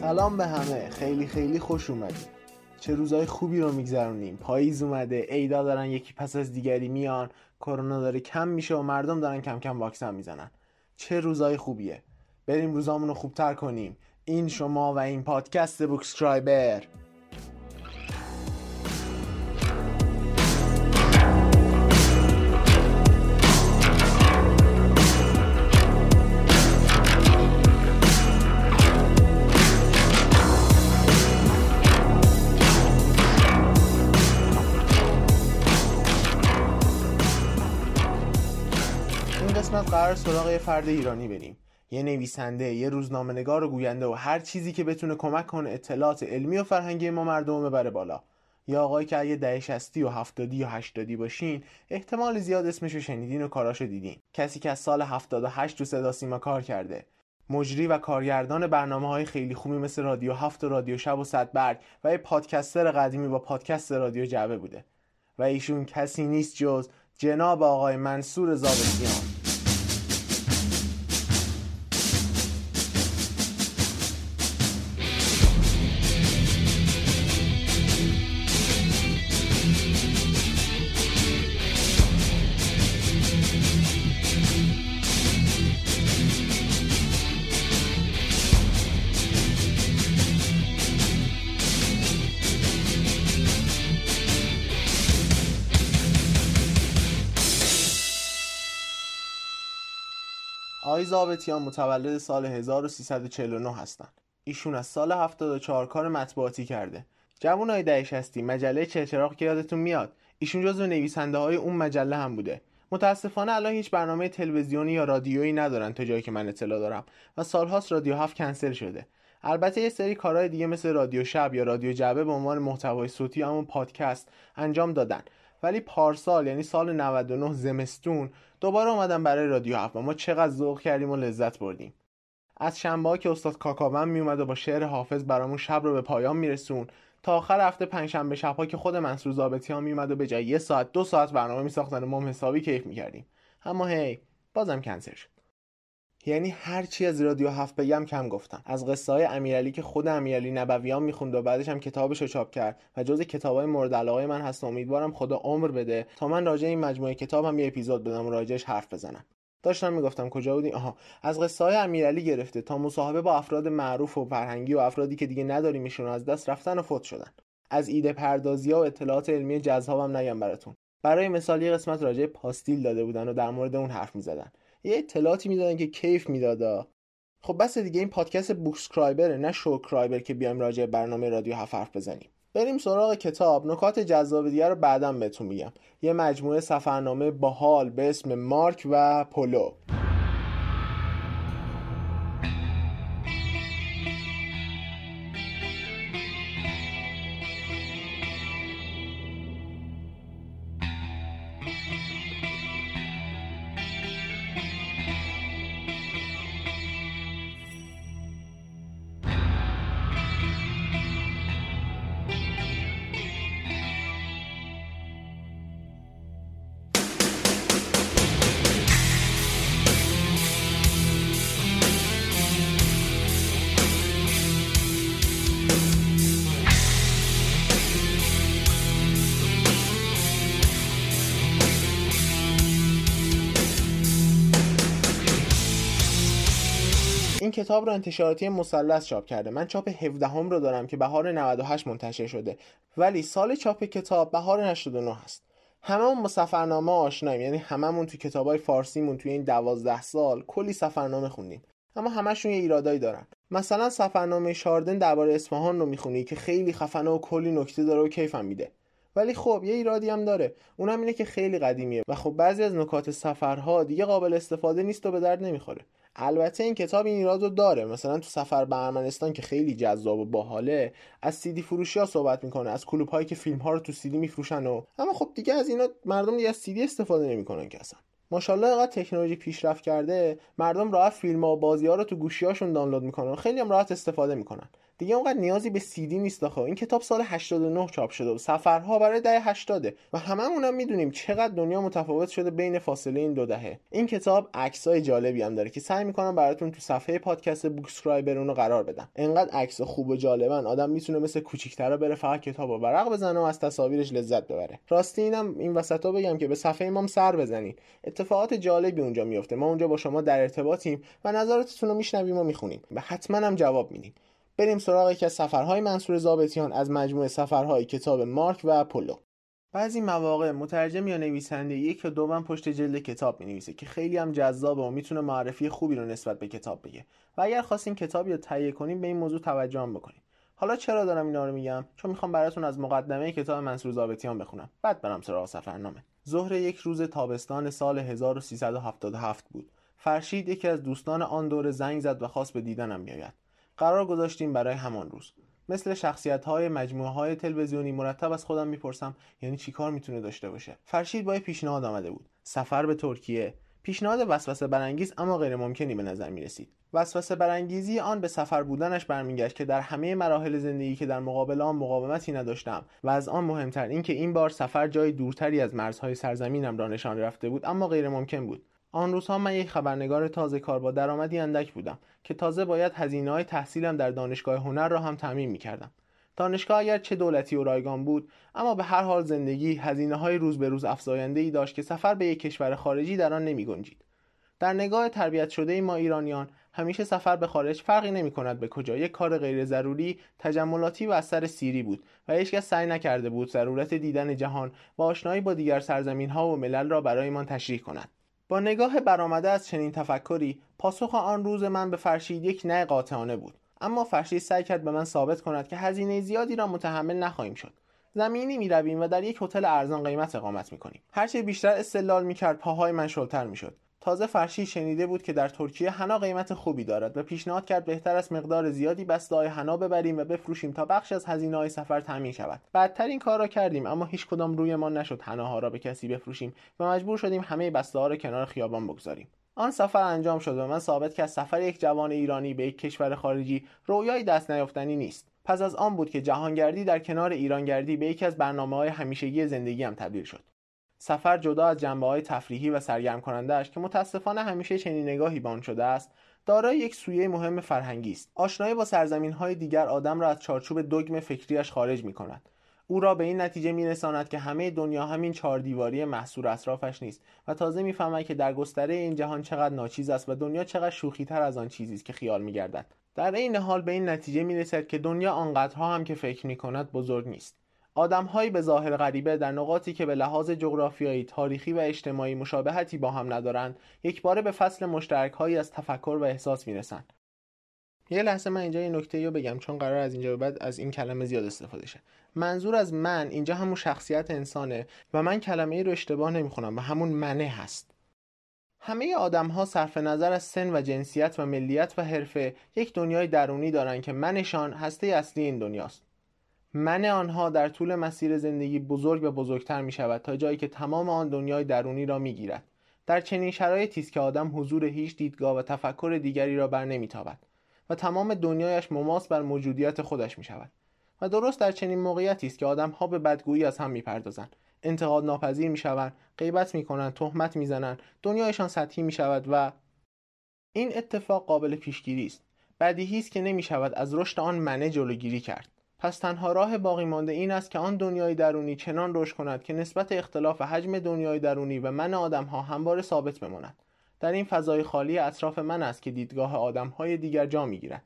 سلام به همه. خیلی خیلی خوش اومدیم چه روزای خوبی رو میگذرونیم. پاییز اومده. عیدا دارن یکی پس از دیگری میان. کرونا داره کم میشه و مردم دارن کم کم واکسن می‌زنن. چه روزای خوبیه. بریم روزامون رو خوبتر کنیم. این شما و این پادکست بوکسکرایبر. یه فرد ایرانی بریم. یه نویسنده یه روزنامه‌نگار و گوینده و هر چیزی که بتونه کمک کنه اطلاعات علمی و فرهنگی ما مردم رو ببره بالا. یا آقایی که اگه دهه 60 و 70 یا 80 باشین احتمال زیاد اسمش رو شنیدین و کاراشو دیدین. کسی که از سال 78 تو صدا سیما کار کرده. مجری و کارگردان برنامه های خیلی خوبی مثل رادیو هفت و رادیو شب و صد برگ و یه پادکستر قدیمی با پادکست رادیو جعبه بوده. و ایشون کسی نیست جز جناب آقای منصور زابطیان. آقای زابطیان متولد سال 1349 هستند. ایشون از سال 74 کار مطبوعاتی کرده. جوانای دهه 60 مجله چرچراغ که یادتون میاد ایشون جزو نویسنده های اون مجله هم بوده. متاسفانه الان هیچ برنامه تلویزیونی یا رادیویی ندارن تا جایی که من اطلاع دارم و سالهاست رادیو هفت کنسل شده. البته یه سری کارهای دیگه مثل رادیو شب یا رادیو جعبه به عنوان محتوای صوتی همون پادکست انجام دادن ولی پارسال یعنی سال 99 زمستون دوباره اومدم برای رادیو هفت ما چقدر ذوق کردیم و لذت بردیم. از شنبه که استاد کاکاون میومد و با شعر حافظ برامون شب رو به پایان میرسون تا آخر هفته پنجشنبه شبها که خود منصور زابطیان میومد و به جای یه ساعت دو ساعت برنامه میساختن و ما حسابی کیف می‌کردیم. اما هی بازم کنسل شد. یعنی هر چی از رادیو هفت بگم کم گفتم. از قصه های امیرعلی که خود امیرعلی نبویان می‌خوند و بعدش هم کتابش رو چاپ کرد و جز کتابای مورد علاقه من هست امیدوارم خدا عمر بده تا من راجع این مجموعه کتاب هم یه اپیزود بدم و راجعش حرف بزنم. داشتم می‌گفتم کجا بودیم آها. از قصه های امیرعلی گرفته تا مصاحبه با افراد معروف و فرهنگی و افرادی که دیگه نداریمشون از دست رفتن و فوت شدن. از ایده پردازی و اطلاعات علمی جذابم نگم براتون. برای مثال یه قسمت راجع پاستیل داده بودن و در مورد اون حرف می‌زدن. یه اطلاعاتی می‌دادن که کیف میدادا خب بس دیگه این پادکست بوکسکرایبره نه شوکرایبر که بیایم راجع برنامه رادیو هفت حرف بزنیم. بریم سراغ کتاب. نکات جذاب دیگه رو بعدا بهتون میگم. یه مجموعه سفرنامه باحال به اسم مارک و پولو. کتاب رو انتشاراتی مثلث چاپ کرده. من چاپ 17 هم رو دارم که بهار 98 منتشر شده. ولی سال چاپ کتاب بهار 89 هست. هممون با سفرنامه آشناییم. یعنی هممون تو کتابای فارسیمون توی این 12 سال کلی سفرنامه خوندیم. اما همشون یه ایرادایی دارن. مثلا سفرنامه شاردن درباره اصفهان رو می‌خونی که خیلی خفنه و کلی نکته داره و کیفم میده. ولی خب یه ایرادی هم داره. اونم اینه که خیلی قدیمیه و خب بعضی از نکات سفرها دیگه قابل استفاده نیست و به درد نمی‌خوره. البته این کتاب این ایراد رو داره. مثلا تو سفر به ارمنستان که خیلی جذاب و باحاله از سیدی فروشی ها صحبت می‌کنه از کلوب هایی که فیلم ها رو تو سیدی میفروشن و اما خب دیگه از اینا مردم دیگه از سیدی استفاده نمی‌کنن که اصلا. ماشاءالله اینقدر تکنولوژی پیشرفت کرده مردم راحت فیلم ها و بازی ها رو تو گوشی هاشون دانلود می‌کنن خیلی هم راحت استفاده می‌کنن. دیگه اونقدر نیازی به سیدی نیست آخه. این کتاب سال 89 چاپ شده و سفرها برای دهه 80 و هممون هم می‌دونیم چقدر دنیا متفاوت شده بین فاصله این دو دهه. این کتاب عکسای جالبی هم داره که سعی می‌کنم براتون تو صفحه پادکست بوکسکرایبر اونو قرار بدم. انقدر عکس خوب و جالبن. آدم می‌تونه مثل کوچیکترا بره فقط کتابو ورق بزنه و از تصاویرش لذت ببره. راستی اینم این وسطا بگم که به صفحه ما سر بزنید اتفاقات جالبی اونجا میفته ما اونجا با شما در ارتباطیم و نظراتتون رو میشنویم و می‌خونیم. و حتما هم جواب میدیم بریم سراغ یکی از سفرهای منصور زابطیان از مجموعه سفرهای کتاب مارک و پولو. بعضی مواقع مترجم یا نویسنده یک یا دو من پشت جلد کتاب می نویسه که خیلی هم جذابه و می‌تونه معرفی خوبی رو نسبت به کتاب بگه. و اگر خواستین کتاب یا تهیه کنیم به این موضوع توجه هم بکنیم. حالا چرا دارم اینا رو میگم؟ چون می‌خوام براتون از مقدمه کتاب منصور زابطیان بخونم. بعد برم سراغ سفرنامه. ظهر یک روز تابستان سال 1377 بود. فرشید یکی از دوستان آن دور زنگ زد و خواست به دیدنم بیاید. قرار گذاشتیم برای همان روز مثل شخصیت های مجموعه های تلویزیونی مرتب از خودم می‌پرسم یعنی چیکار می‌تونه داشته باشه فرشید با پیشنهاد آمده بود سفر به ترکیه پیشنهاد وسوسه برانگیز اما غیر ممکنی به نظر می رسید. وسوسه برانگیزی آن به سفر بودنش برمیگشت که در همه مراحل زندگی که در مقابل آن مقاومتی نداشتم و از آن مهمتر اینکه این بار سفر جای دورتری از مرزهای سرزمینم را نشان رفته بود اما غیر ممکن بود. آن روزها من یک خبرنگار تازه کار با درآمدی اندک بودم که تازه باید هزینه های تحصیلم در دانشگاه هنر را هم تعمین می کردم. دانشگاه اگر چه دولتی و رایگان بود اما به هر حال زندگی هزینه های روز به روز افزاینده ای داشت که سفر به یک کشور خارجی در آن نمی گنجید. در نگاه تربیت شده ما ایرانیان همیشه سفر به خارج فرقی نمی کند به کجا یک کار غیر ضروری تجملاتی و اثر سیری بود و هیچکس سعی نکرده بود ضرورت دیدن جهان و آشنایی با دیگر سرزمین ها و ملل را برایمان تشریح کند با نگاه برآمده از چنین تفکری پاسخ آن روز من به فرشید یک نه قاطعانه بود. اما فرشید سعی کرد به من ثابت کند که هزینه زیادی را متحمل نخواهیم شد. زمینی می رویم و در یک هتل ارزان قیمت اقامت می کنیم هرچه بیشتر استدلال می کرد پاهای من شلتر می شد تازه فرشی شنیده بود که در ترکیه حنا قیمت خوبی دارد و پیشنهاد کرد بهتر است مقدار زیادی بسته های حنا ببریم و بفروشیم تا بخش از هزینه های سفر تامین شود. بعدتر این کار را کردیم اما هیچ کدام روی ما نشد حناها را به کسی بفروشیم و مجبور شدیم همه بسته ها را کنار خیابان بگذاریم. آن سفر انجام شد و من ثابت که سفر یک جوان ایرانی به یک کشور خارجی رویای دست نیافتنی نیست. پس از آن بود که جهانگردی در کنار ایرانگردی به یکی از برنامه های همیشگی زندگیم تبدیل شد. سفر جدا از جنبه های تفریحی و سرگرم کنندهش که متاسفانه همیشه چنین نگاهی به آن شده است دارای یک سویه مهم فرهنگی است. آشنایی با سرزمین های دیگر آدم را از چارچوب دوگم فکریش خارج می کند او را به این نتیجه می رساند که همه دنیا همین چهار دیواری محصور اطرافش نیست و تازه می‌فهمد که در گستره این جهان چقدر ناچیز است و دنیا چقدر شوخی تر از آن چیزی است که خیال می گردد. در این حال به این نتیجه می رسد که دنیا آنقدرها هم که فکر می کند بزرگ نیست. آدمهایی به ظاهر غریبه در نقاطی که به لحاظ جغرافیایی، تاریخی و اجتماعی مشابهتی با هم ندارند، یکباره به فصل مشترکهایی از تفکر و احساس می‌رسند. یه لحظه من اینجا یه نکته رو بگم چون قرار از اینجا به بعد از این کلمه زیاد استفاده شه. منظور از من اینجا همون شخصیت انسانه و من کلمه ای رو اشتباه نمی‌خونم و همون منه هست. همه آدم ها صرف نظر از سن و جنسیت و ملیت و حرفه یک دنیای درونی دارن که منشان هسته اصلی این دنیاست. من آنها در طول مسیر زندگی بزرگ و بزرگتر می شود تا جایی که تمام آن دنیای درونی را می گیرد. در چنین شرایطی است که آدم حضور هیچ دیدگاه و تفکر دیگری را بر نمیتابد و تمام دنیایش مماس بر موجودیت خودش می شود. و درست در چنین موقعیتی است که آدم ها به بدگویی از هم می‌پردازند انتقاد ناپذیر می‌شوند غیبت می‌کنند تهمت می‌زنند دنیایشان سطحی می شود و این اتفاق قابل پیشگیری است بدیهی است که نمی شود از رشد آن منه جلوگیری کرد پس تنها راه باقی مانده این است که آن دنیای درونی چنان رشد کند که نسبت اختلاف حجم دنیای درونی و من آدم ها همواره ثابت بماند. در این فضای خالی اطراف من است که دیدگاه آدم های دیگر جا می گیرد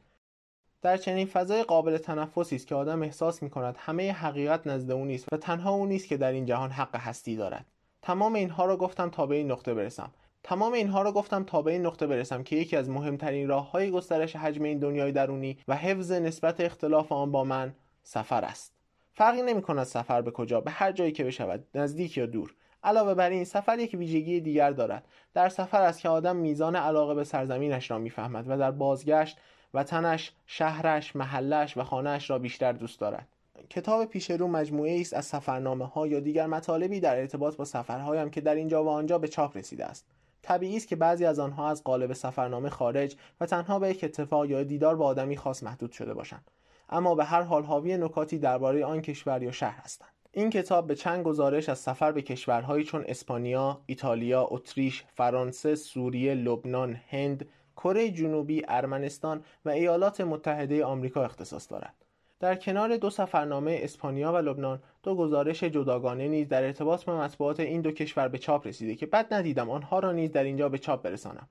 در چنین فضای قابل تنفسی است که آدم احساس می کند همه حقیقت نزد او نیست و تنها او نیست که در این جهان حق هستی دارد. تمام اینها را گفتم تا به این نقطه برسم. تمام اینها را گفتم تا به این نقطه برسم که یکی از مهمترین راه های گسترش حجم این دنیای درونی و حفظ نسبت اختلاف آن با من سفر است. فرقی نمی کند سفر به کجا به هر جایی که بشود نزدیک یا دور. علاوه بر این سفر یک ویژگی دیگر دارد. در سفر است که آدم میزان علاقه به سرزمینش را می‌فهمد و در بازگشت وطنش شهرش محلش و خانهش را بیشتر دوست دارد. کتاب پیش رو مجموعه است از سفرنامه ها یا دیگر مطالبی در ارتباط با سفرهایم که در اینجا و آنجا به چاپ رسیده است. طبیعی است که بعضی از آنها از قالب سفرنامه خارج و تنها به یک اتفاق یا دیدار با آدمی خاص محدود شده باشند. اما به هر حال حاوی نکاتی درباره آن کشور یا شهر هستند این کتاب به چند گزارش از سفر به کشورهایی چون اسپانیا، ایتالیا، اتریش، فرانسه، سوریه، لبنان، هند، کره جنوبی، ارمنستان و ایالات متحده آمریکا اختصاص دارد. در کنار دو سفرنامه اسپانیا و لبنان دو گزارش جداگانه نیز در ارتباط با مطبوعات این دو کشور به چاپ رسیده که بد ندیدم آنها را نیز در اینجا به چاپ برسانم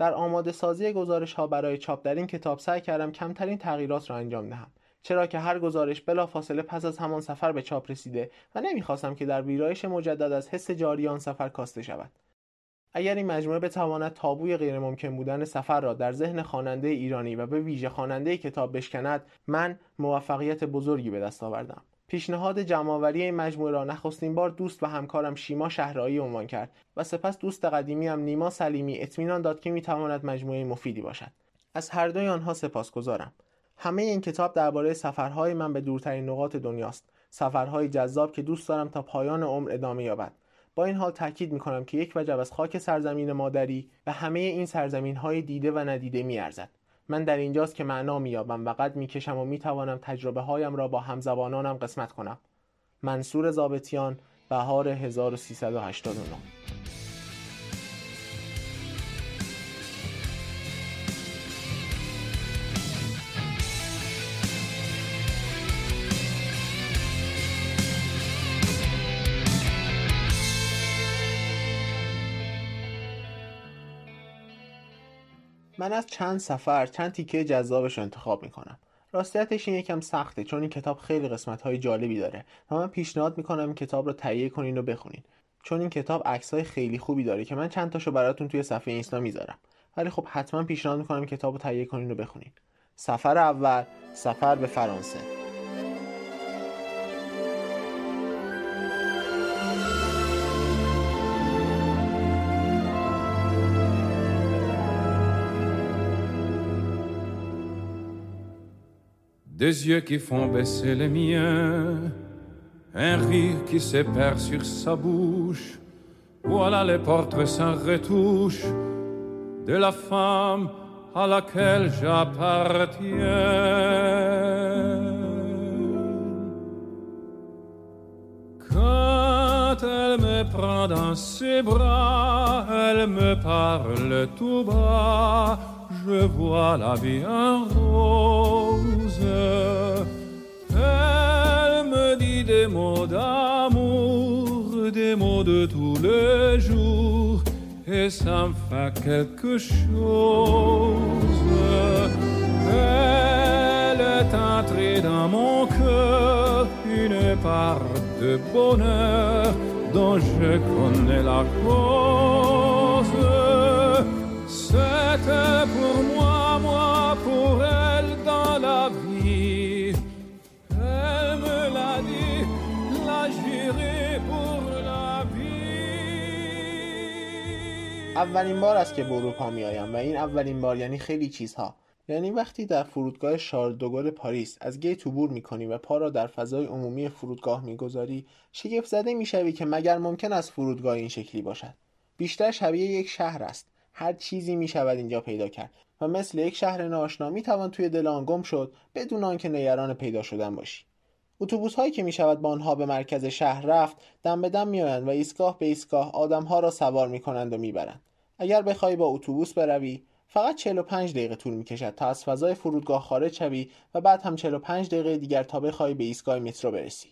در آماده سازی گزارش ها برای چاپ در این کتاب سعی کردم کمترین تغییرات را انجام دهم چرا که هر گزارش فاصله پس از همان سفر به چاپ رسیده و نمی‌خواستم که در ویرایش مجدد از حس جاری آن سفر کاسته شود. اگر این مجموعه بتواند تابوی غیرممکن بودن سفر را در ذهن خواننده ایرانی و به ویژه خواننده کتاب بشکند من موفقیت بزرگی به دست آوردم. پیشنهاد جمعآوری این مجموعه را نخستین بار دوست و همکارم شیما شهرایی عنوان کرد و سپس دوست قدیمی هم نیما سلیمی اطمینان داد که می‌تواند مجموعه مفیدی باشد. از هر دوی آنها سپاسگزارم. همه این کتاب درباره سفرهای من به دورترین نقاط دنیاست. سفرهای جذاب که دوست دارم تا پایان عمر ادامه یابد. با این حال تاکید می‌کنم که یک وجب از خاک سرزمین مادری و همه این سرزمین های دیده و ندیده میارزد. من در اینجاست که معنا مییابم و قد می‌کشم و می‌توانم تجربه هایم را با همزبانانم قسمت کنم. منصور زابتیان بهار 1389 من از چند سفر چند تیکه جذابش رو انتخاب می‌کنم. راستیتش این یکم سخته چون این کتاب خیلی قسمت های جالبی داره و من پیشنهاد می‌کنم این کتاب رو تهیه کنین و بخونین. چون این کتاب عکس های خیلی خوبی داره که من چند تاشو براتون توی صفحه اینستا می‌ذارم. ولی خب حتما پیشنهاد می‌کنم کتاب رو تهیه کنین و بخونین. سفر اول سفر به فرانسه. Des yeux qui font baisser les miens, un rire qui se perd sur sa bouche. Voilà les portraits sans retouche de la femme à laquelle j'appartiens. Quand elle me prend dans ses bras, elle me parle tout bas je vois la vie en rose. Elle me dit des mots d'amour, des mots de tous les jours, et ça me fait quelque chose. Elle est entrée dans mon cœur, une part de bonheur dont je connais la cause. C'était pour moi, moi pour elle dans la vie. Elle me l'a dit, la juré pour la vie. اولین بار است که به اروپا می آیم و این اولین بار یعنی خیلی چیزها یعنی وقتی در فرودگاه شارل دوگل پاریس از گیت عبور می‌کنی و پا را در فضای عمومی فرودگاه می‌گذاری شگفت زده می‌شوی که مگر ممکن است فرودگاه این شکلی باشد بیشتر شبیه یک شهر است هر چیزی می شود اینجا پیدا کرد و مثل یک شهر ناشنا می توان توی دل آن گم شد بدون آنکه نگران پیدا شدن باشی. اتوبوس هایی که می شود با آنها به مرکز شهر رفت دم به دم می آیند و ایستگاه به ایستگاه آدم ها را سوار می کنند و می برند. اگر بخواهی با اتوبوس بروی فقط 45 دقیقه طول می کشد تا از فضای فرودگاه خارج شوی و بعد هم 45 دقیقه دیگر تا بخواهی به ایستگاه مترو برسی.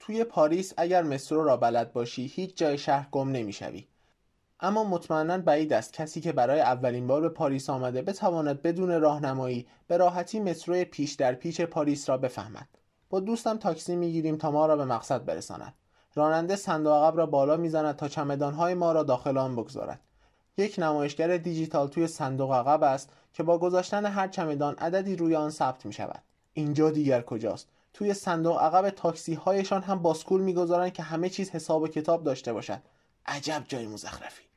توی پاریس اگر مترو را بلد باشی هیچ جای شهر گم نمی‌شوی. اما مطمئنا بعید است کسی که برای اولین بار به پاریس آمده بتواند بدون راهنمایی به راحتی مترو پیچ در پیچ پاریس را بفهمد با دوستم تاکسی می‌گیریم تا ما را به مقصد برساند راننده صندوق عقب را بالا می‌زند تا چمدانهای ما را داخل آن بگذارد یک نمایشگر دیجیتال توی صندوق عقب است که با گذاشتن هر چمدان عددی روی آن ثبت می شود. اینجا دیگر کجاست؟ توی صندوق عقب تاکسی هایشان هم باسکول می‌گذارند که همه چیز حساب و کتاب داشته باشد. عجب جای مزخرفی.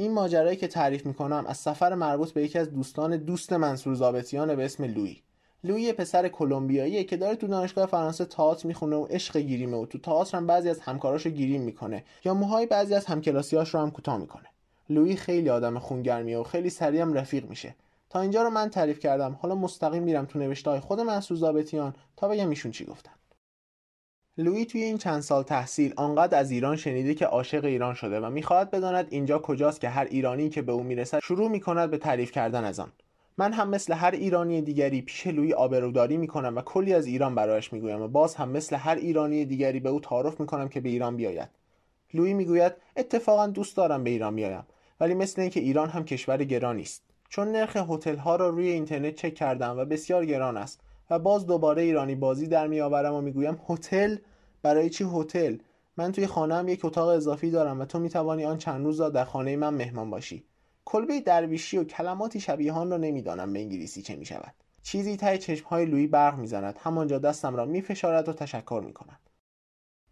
این ماجرایی که تعریف می‌کنم از سفر مربوط به یکی از دوستان دوست منصور زابتیان به اسم لوی. لوی پسر کلمبیاییه که داره تو دانشگاه فرانسه تئاتر می‌خونه و عشق گیریمه و تو تئاتر هم بعضی از همکاراشو گیریم می‌کنه یا موهای بعضی از همکلاسیاش رو هم کوتاه می‌کنه. لوی خیلی آدم خونگرمیه و خیلی سریع هم رفیق میشه. تا اینجا رو من تعریف کردم. حالا مستقیم میرم تو نوشته های خود منصور زابتیان تا بگم ایشون چی گفتن. لویی توی این چند سال تحصیل آنقدر از ایران شنیده که عاشق ایران شده و می‌خواهد بداند اینجا کجاست که هر ایرانی که به او می‌رسد شروع می‌کند به تعریف کردن از آن. من هم مثل هر ایرانی دیگری پیش لویی آبروداری می‌کنم و کلی از ایران برایش می‌گویم و باز هم مثل هر ایرانی دیگری به او تعارف می‌کنم که به ایران بیاید. لویی می‌گوید اتفاقا دوست دارم به ایران بیایم ولی مثل اینکه ایران هم کشور گرانی است. چون نرخ هتل ها را روی اینترنت چک کردم و بسیار گران است. و باز دوباره ایرانی بازی در میآورم و می‌گویم هتل برای چی هتل؟ من توی خانهام یک اتاق اضافی دارم و تو می‌توانی آن چند روز را در خانه من مهمان باشی. کلبه درویشی و کلماتی شبیه آن را نمی‌دانم به انگلیسی چه می‌شود. چیزی ته چشمهای لویی برق می‌زند. همانجا دستم را میفشارد و تشکر می‌کند.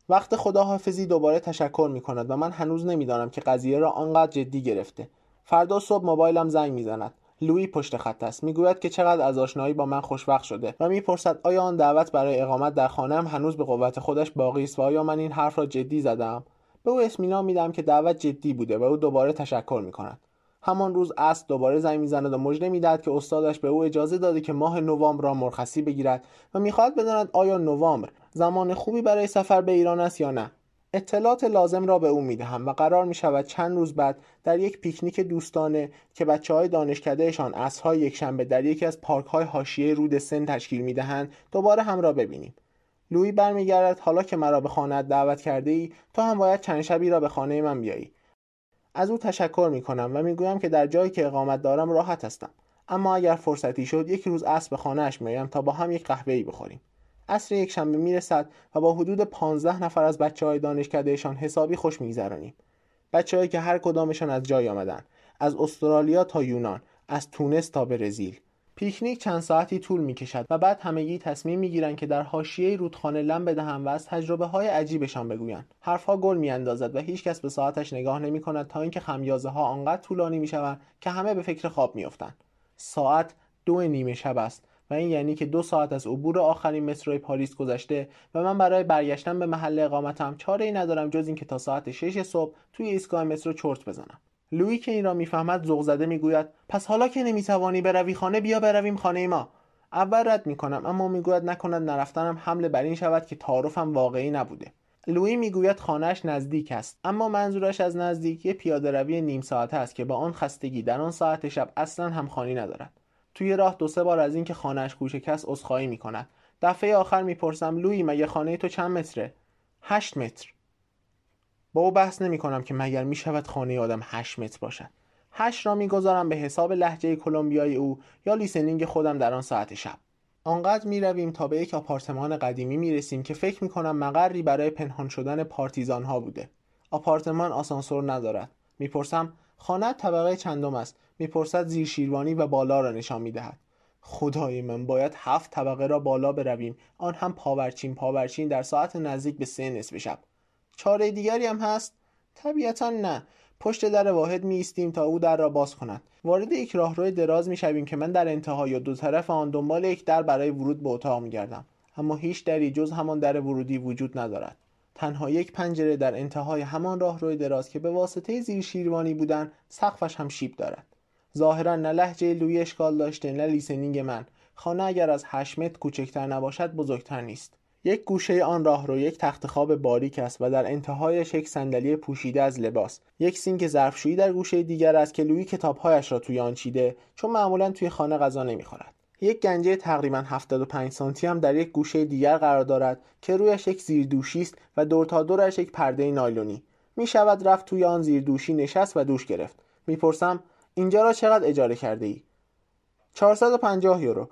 وقت خداحافظی دوباره تشکر می‌کند و من هنوز نمی‌دانم که قضیه را آنقدر جدی گرفته. فردا صبح موبایلم زنگ می‌زند. لویی پشت خط است. می‌گوید که چقدر از آشنایی با من خوشوقت شده و می‌پرسد آیا آن دعوت برای اقامت در خانهام هنوز به قوت خودش باقی است و آیا من این حرف را جدی زدم به او اطمینان میدم که دعوت جدی بوده و او دوباره تشکر می‌کند. همان روز است دوباره زنگ می‌زند و مژده می‌دهد که استادش به او اجازه داده که ماه نوامبر را مرخصی بگیرد و می‌خواهد بداند آیا نوامبر زمان خوبی برای سفر به ایران است یا نه. اطلاعات لازم را به او می‌دهم و قرار می شود چند روز بعد در یک پیکنیک دوستانه که بچه های دانشکدهشان یک یکشنبه در یکی از پارک های حاشیه رود سن تشکیل می دهند دوباره هم را ببینیم. لویی برمیگردد حالا که مرا به خانه دعوت کرده ای تو هم باید چند شبی را به خانه من بیایی. از او تشکر می کنم و می‌گویم که در جایی که اقامت دارم راحت هستم. اما اگر فرصتی شد یک روز اسب به خانهاش میآیم تا با هم یک قهوه بخوریم. عصر یک شنبه می‌رسد و با حدود 15 نفر از بچه های دانشکدهشان حسابی خوش میگذرانیم. بچههایی که هر کدامشان از جای آمدن از استرالیا تا یونان از تونس تا برزیل. پیکنیک چند ساعتی طول می کشد و بعد همگی تصمیم می گیرند که در حاشیه رودخانه لم بدهند و از تجربه های عجیبشان بگویند. حرفها گل می اندازد و هیچکس به ساعتش نگاه نمی کند تا اینکه خمیازه ها آنقدر طولانی می شوند که همه به فکر خواب می افتند. ساعت دو نیمه شب است و این یعنی که دو ساعت از عبور آخرین متروی پاریس گذشته و من برای برگشتن به محل اقامتم چاره ای ندارم جز اینکه تا ساعت 6 صبح توی ایستگاه مترو چرت بزنم. لویی که این را می‌فهمد ذوق زده می‌گوید پس حالا که نمی‌توانی بروی خانه بیا برویم خانه ما. اول رد می‌کنم اما می‌گوید نکند نرفتنم حمله بر این شود که تعارفم واقعی نبوده. لویی می‌گوید خانهاش نزدیک است اما منظورش از نزدیک یه پیاده روی نیم ساعته است که با آن خستگی در آن ساعت شب اصلا همخوانی ندارد. توی راه دو سه بار از اینکه خانهاش کوچک است عذرخواهی می‌کند. دفعه آخر می‌پرسم لویی مگه خانه تو چند متره؟ هشت متر. با او بحث نمی کنم که مگر می شود خانه آدم 8 متر باشد. 8 را می‌گذارم به حساب لحجه کلمبیای او یا لیسنینگ خودم در آن ساعت شب. آنقدر می رویم تا به یک آپارتمان قدیمی می رسیم که فکر می کنم مقری برای پنهان شدن پارتیزان ها بوده. آپارتمان آسانسور ندارد. می‌پرسم خانه طبقه چندم است؟ می‌پرسد زیر شیروانی و بالا را نشان می‌دهد. خدای من باید هفت طبقه را بالا برویم. آن هم پاورچین پاورچین در ساعت نزدیک به سه نصف شب. چاره دیگری هم هست؟ طبیعتا نه. پشت در واحد می ایستیم تا او در را باز کند. وارد یک راهرو دراز می شویم که من در انتها یا دو طرف آن دنبال یک در برای ورود به اتاق می گردم اما هیچ دری جز همان در ورودی وجود ندارد. تنها یک پنجره در انتهای همان راهروی دراز که به واسطه زیر شیروانی بودن سقفش هم شیب دارد. ظاهرا نه لهجه لویی اشکال داشته نه listening من. خانه اگر از 8 متر کوچکتر نباشد بزرگتر نیست. یک گوشه آن راهرو یک تخت خواب باریک است و در انتهایش یک صندلی پوشیده از لباس. یک سینک ظرفشویی در گوشه دیگر است که لویی کتابهایش را توی آن چیده چون معمولا توی خانه غذا نمی‌خورد. یک گنجه تقریبا 75 سانتی هم در یک گوشه دیگر قرار دارد که رویش یک زیردوشی است و دور تا دورش یک پرده نایلونی. می شود رفت توی آن زیردوشی نشست و دوش گرفت. می‌پرسم اینجا را چقدر اجاره کرده ای 450 یورو.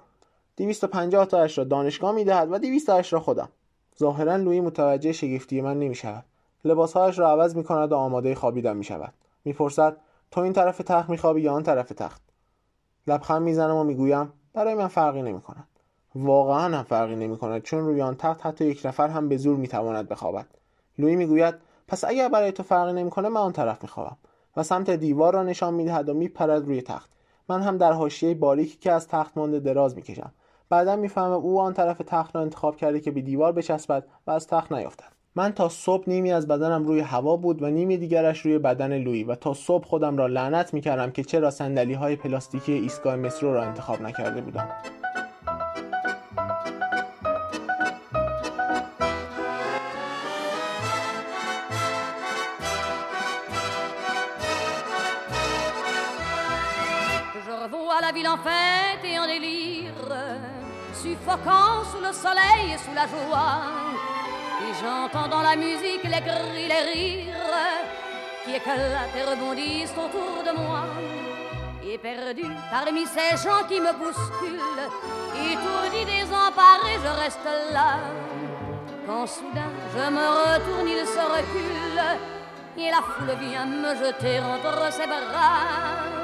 250 تاش را دانشگاه می‌دهد و 200 تاش را خودم. ظاهرا لویی متوجه شگفتی من نمی شود لباسهایش را عوض می کند و آماده خوابیدن می می‌پرسد تو این طرف تخت میخوابی یا آن طرف تخت؟ لبخند می‌زنم و می‌گویم برای من فرقی نمی کند واقعا هم فرقی نمی کند چون روی آن تخت حتی یک نفر هم به زور می‌تواند بخوابد. لویی می‌گوید پس اگر برای تو فرقی نمی‌کنه من آن طرف میخوابم. و سمت دیوار را نشان می‌دهد و میپرد روی تخت. من هم در حاشیه باریکی که از تخت مانده دراز می‌کشم. بعدا می‌فهمم او آن طرف تخت را انتخاب کرده که به دیوار بچسبد و از تخت نیفتد من تا صبح نیمی از بدنم روی هوا بود و نیمی دیگرش روی بدن لوی و تا صبح خودم را لعنت می‌کردم که چرا سندلی های پلاستیکی ایستگاه مترو را انتخاب نکرده بودم. Ville en fête et en délire, suffoquant sous le soleil et sous la joie. Et j'entends dans la musique les cris, les rires qui éclatent et rebondissent autour de moi. Et perdu parmi ces gens qui me bousculent, étourdi, désemparé, je reste là. Quand soudain je me retourne, il se recule, et la foule vient me jeter entre ses bras.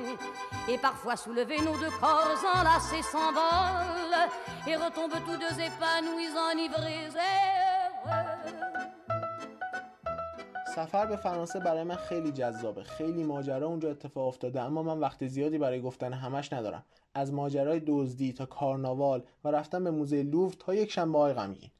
et parfois soulever nos deux corps enlacés s'envolent et retombent tous deux épanouis, enivrés سفر به فرانسه برای من خیلی جذابه. خیلی ماجرا اونجا اتفاق افتاده اما من وقت زیادی برای گفتن همش ندارم. از ماجرای دزدی تا کارناوال و رفتن به موزه لوور تا یک شنبه های غمگین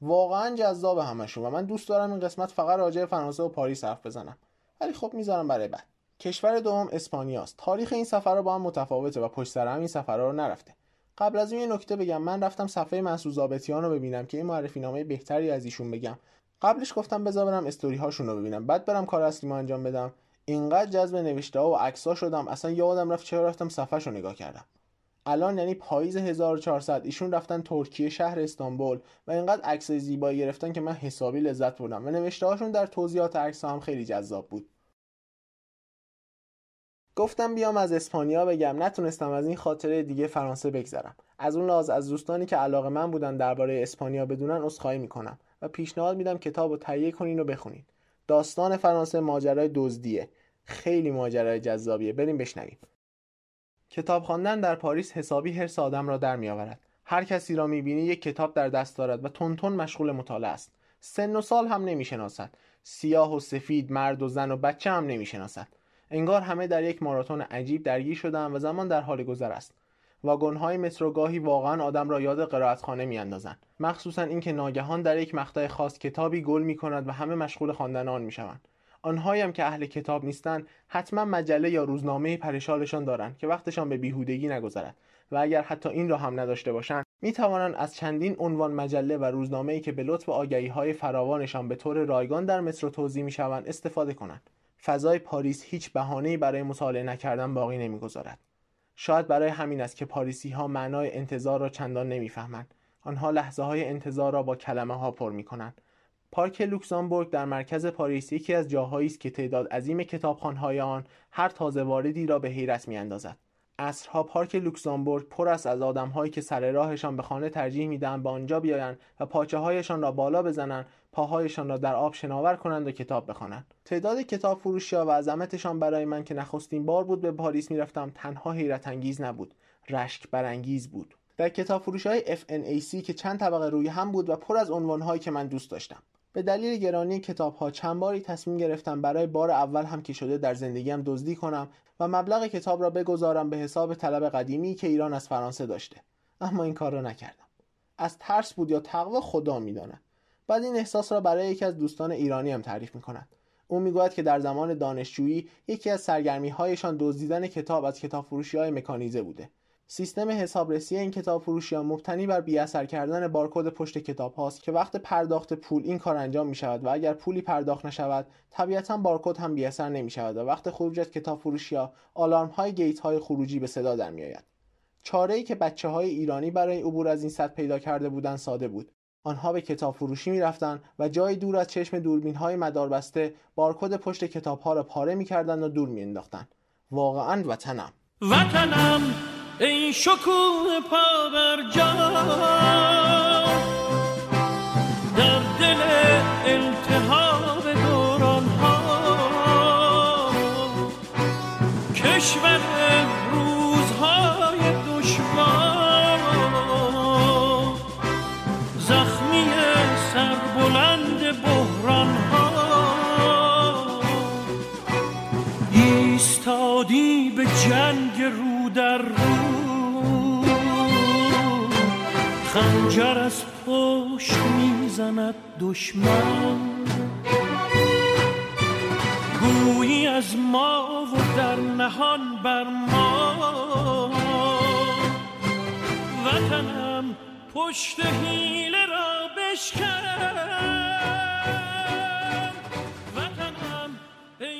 واقعا جذاب همشون و من دوست دارم این قسمت فقط راجع فرانسه و پاریس حرف بزنم. ولی خب می‌ذارم برای بعد. کشور دوم اسپانیاست. تاریخ این سفرها با هم متفاوته و پشت سر هم این سفرها رو نرفته. قبل از این یه نکته بگم. من رفتم صفحه مسعود زابطیان رو ببینم که این معرفی نامه بهتری از ایشون بگم. قبلش گفتم بذار برم استوری هاشون رو ببینم. بعد برم کار اصلی انجام بدم. اینقدر جذب نوشته ها و عکس شدم. اصلا یادم رفت چرا رفتم صفحه رو نگاه کردم. الان یعنی پاییز 1400 ایشون رفتن ترکیه شهر استانبول و اینقدر عکس زیبایی گرفتن که من حسابی لذت بردم. و نوشته هاشون در توضیحات عکس هم خیلی جذاب بود. گفتم بیام از اسپانیا بگم. نتونستم از این خاطره دیگه فرانسه بگذرم. از اون لحاظ از دوستانی که علاقه من بودن درباره اسپانیا بدونن عذرخواهی می‌کنم و پیشنهاد میدم کتاب رو تهیه کنین و بخونین. داستان فرانسه ماجرای دزدیه. خیلی ماجرای جذابیه. بریم بشنویم. کتاب خواندن در پاریس حسابی هر آدم را در میآورد. هر کسی را می‌بینی یک کتاب در دست دارد و تون مشغول مطالعه است. سن و سال هم نمی‌شناسد. سیاه و سفید مرد و زن و بچه هم نمی‌شناسد. انگار همه در یک ماراتون عجیب درگیر شدن و زمان در حال گذر است. واگن‌های مترو گاهی واقعا آدم را یاد قرائتخانه میاندازند. مخصوصا اینکه ناگهان در یک مقطع خاص کتابی گل می کند و همه مشغول خواندن آن می‌شوند. آنهایی هم که اهل کتاب نیستند حتما مجله یا روزنامه پرشالشان دارند که وقتشان به بیهودگی نگذرد و اگر حتی این را هم نداشته باشند می توانند از چندین عنوان مجله و روزنامه‌ای که به لطف آگهی های فراوانشان به طور رایگان در مترو توضیح می شوند استفاده کنند. فضای پاریس هیچ بهانه‌ای برای مطالعه نکردن باقی نمی‌گذارد. شاید برای همین است که پاریسی ها معنای انتظار را چندان نمی‌فهمند. آنها لحظه های انتظار را با کلمه ها پر می کنند پارک لوکزامبورگ در مرکز پاریس یکی از جاهایی است که تعداد عظیم کتابخانه‌های آن هر تازه واردی را به حیرت میاندازد. عصرها پارک لوکزامبورگ پر است از آدمهایی که سر راهشان به خانه ترجیح می‌دهند به آنجا بیایند و پاچه هایشان را بالا بزنند پاهایشان را در آب شناور کنند و کتاب بخوانند. تعداد کتاب فروشیا و عظمتشان برای من که نخستین بار بود به پاریس می‌رفتم تنها حیرت انگیز نبود رشک برانگیز بود. در کتاب فروش های FNAC که چند طبقه روی هم بود و پر از عنوانهایی که من دوست داشتم. به دلیل گرانی کتاب ها چند باری تصمیم گرفتم برای بار اول هم که شده در زندگیم دزدی کنم و مبلغ کتاب را بگذارم به حساب طلب قدیمی که ایران از فرانسه داشته. اما این کار را نکردم. از ترس بود یا تقوا خدا می‌داند. بعد این احساس را برای یکی از دوستان ایرانی هم تعریف می کند او می‌گوید که در زمان دانشجویی یکی از سرگرمی هایشان دزدیدن کتاب از کتاب فروشی های مکانیزه بوده. سیستم حسابرسی این کتاب فروشی ها مبتنی بر بیاثر کردن بارکد پشت کتاب هاست که وقت پرداخت پول این کار انجام می شود و اگر پولی پرداخت نشود طبیعتا بارکد هم بیاثر نمی شود و وقت خروج از کتاب فروشی ها آلارم های گیت های خروجی به صدا در می آید. چاره ای که بچه های ایرانی برای عبور از این سطح پیدا کرده بودند ساده بود آنها به کتاب فروشی می رفتن و جای دور از چشم دوربین های مداربسته بارکد پشت کتاب ها را پاره می کردن و دور می انداختن. واقعا وطنم وطنم ای شکوه پا بر جا در دل التهاب دوران ها کشور خنجر از پشت می‌زند دشمن. گویی از ما و در نهان بر ما. وطنم پشت حیله را بشکن.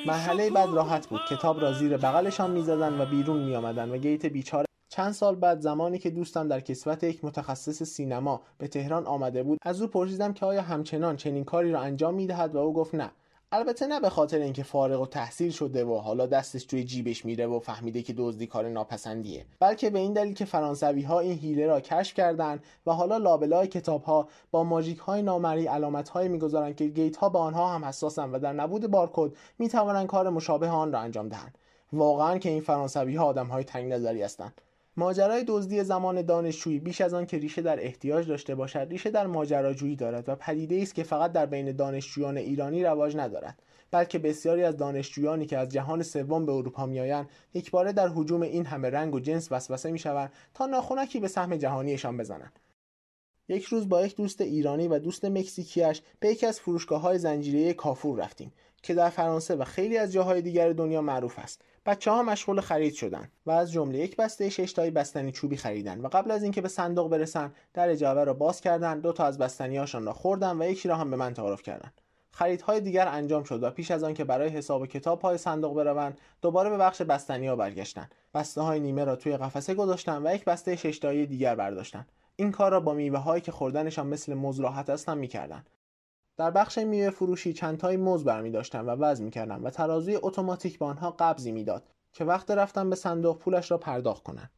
مرحله بعد راحت بود. کتاب را زیر بغلشان می‌زدن و بیرون میآمدن و گیت بیچاره چند سال بعد زمانی که دوستم در کسوت یک متخصص سینما به تهران آمده بود از او پرسیدم که آیا همچنان چنین کاری را انجام می‌دهد؟ و او گفت نه. البته نه به خاطر اینکه فارغ و تحصیل شده و حالا دستش توی جیبش میره و فهمیده که دزدی کار ناپسندیه. بلکه به این دلیل که فرانسوی ها این هیله را کشف کردند و حالا لابلای کتاب ها با ماژیک های نامری علامت های می‌گذارند که گیت ها به آنها هم حساسند و در نبود بارکد می‌توانند کار مشابه آن را انجام دهند. واقعا که این فرانسوی ها آدم های تنگ نظری هستند. ماجرای دزدی زمان دانشجویی بیش از آن که ریشه در احتیاج داشته باشد ریشه در ماجراجویی دارد و پدیده است که فقط در بین دانشجویان ایرانی رواج ندارد بلکه بسیاری از دانشجویانی که از جهان سوم به اروپا میآیند یکباره در حجوم این همه رنگ و جنس وسوسه می‌شوند تا ناخونکی به سهم جهانیشان بزنند. یک روز با یک دوست ایرانی و دوست مکزیکیش به یکی از فروشگاه های زنجیره کافور رفتیم. که در فرانسه و خیلی از جاهای دیگر دنیا معروف است. بچه ها مشغول خرید شدن و از جمله یک بسته شش تایی بستنی چوبی خریدن و قبل از اینکه به صندوق برسن در جعبه را باز کردن دو تا از بستنیهاشان را خوردن و یکی را هم به من تعارف کردند خریدهای دیگر انجام شد و پیش از آن که برای حساب کتاب پای صندوق بروند دوباره به بخش بستنی ها برگشتند بسته های نیمه را توی قفسه گذاشتن و یک بسته ششتایی دیگر برداشتن. این کار را با میوه هایی که خوردنشان مثل موز راحت می‌کردند در بخش میوه فروشی چند تای موز برمی داشتن و وزن می‌کردن و ترازوی اتوماتیک به آنها قبضی می‌داد که وقت رفتن به صندوق پولش را پرداخت کنند.